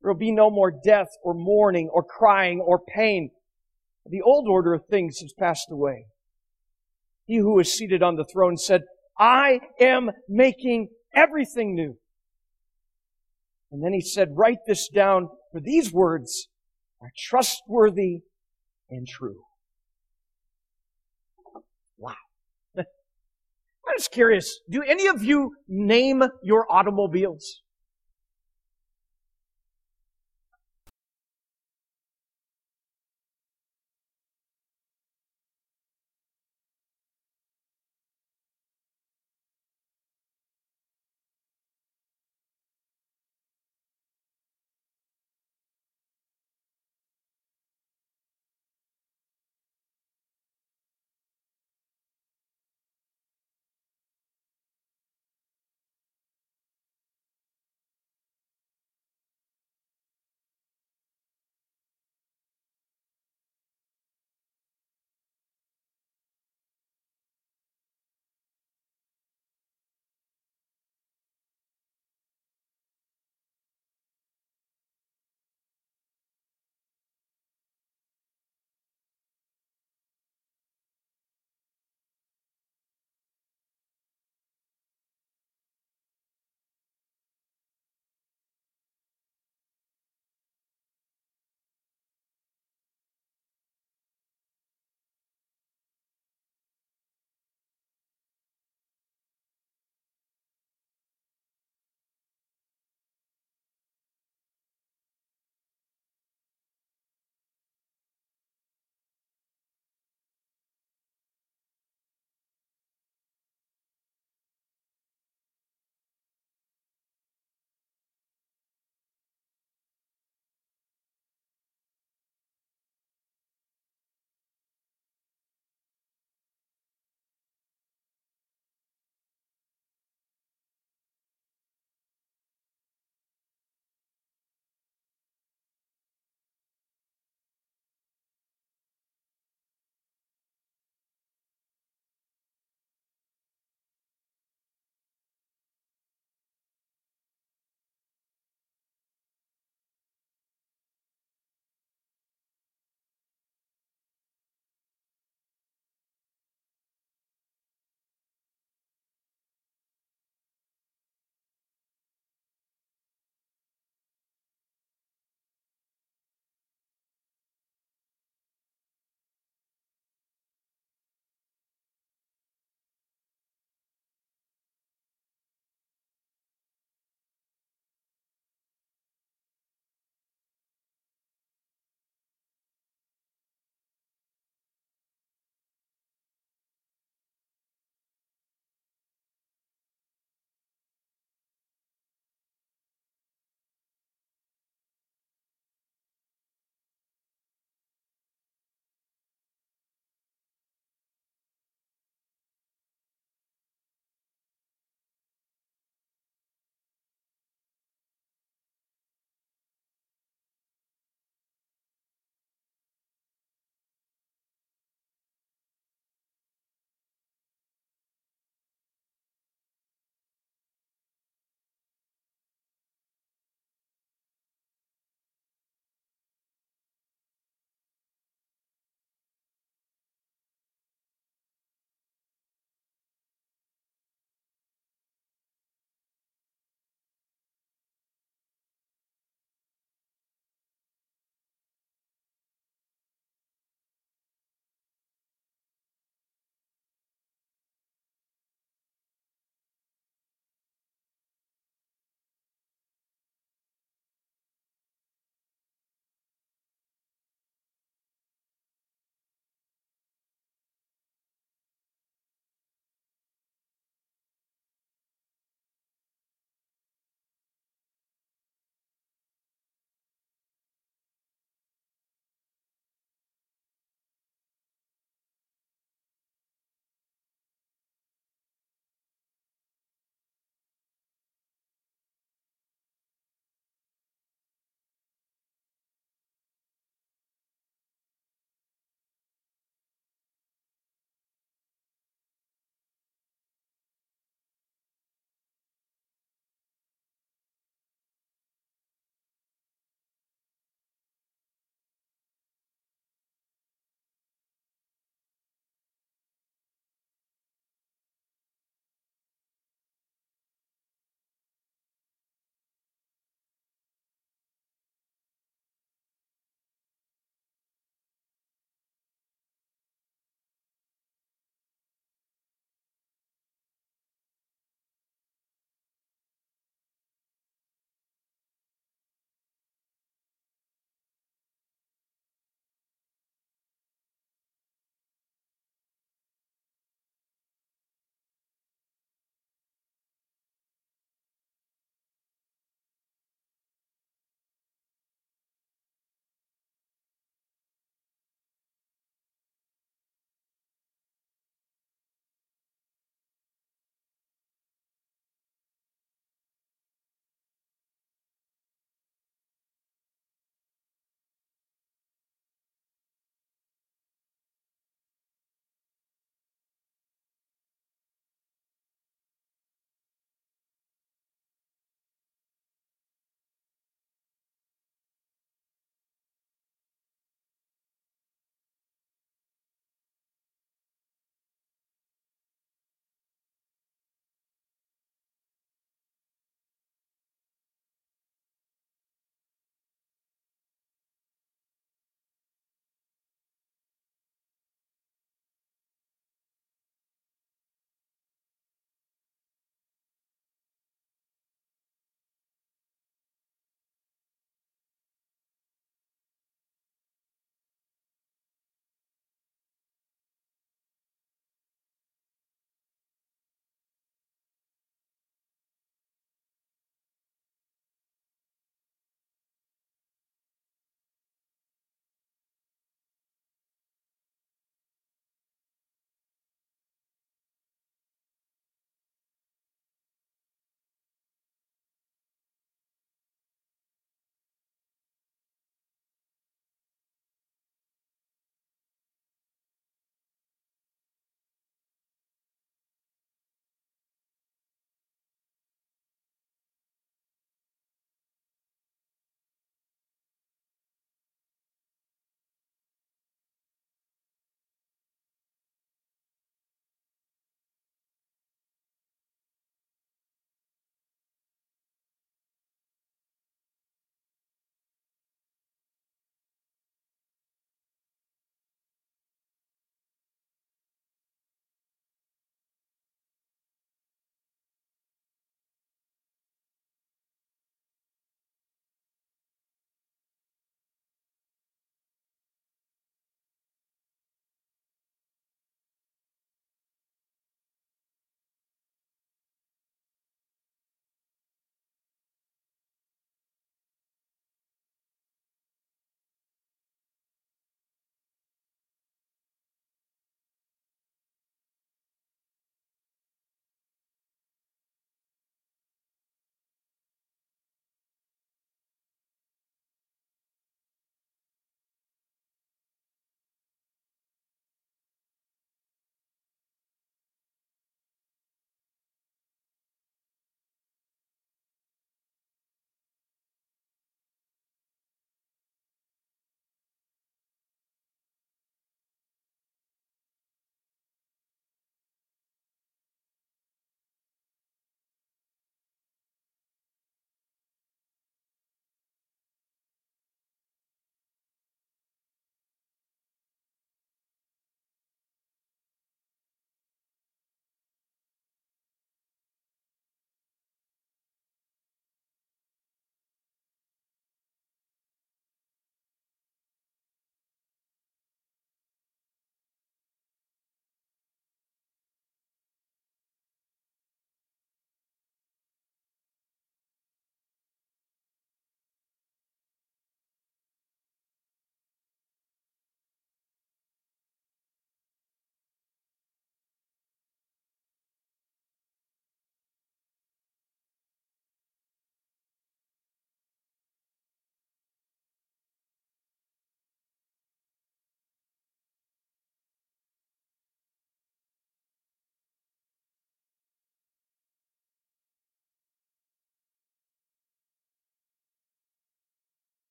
There will be no more death or mourning or crying or pain. The old order of things has passed away. He who is seated on the throne said, I am making everything new. And then he said, write this down for these words are trustworthy and true. Wow. I'm just curious. Do any of you name your automobiles?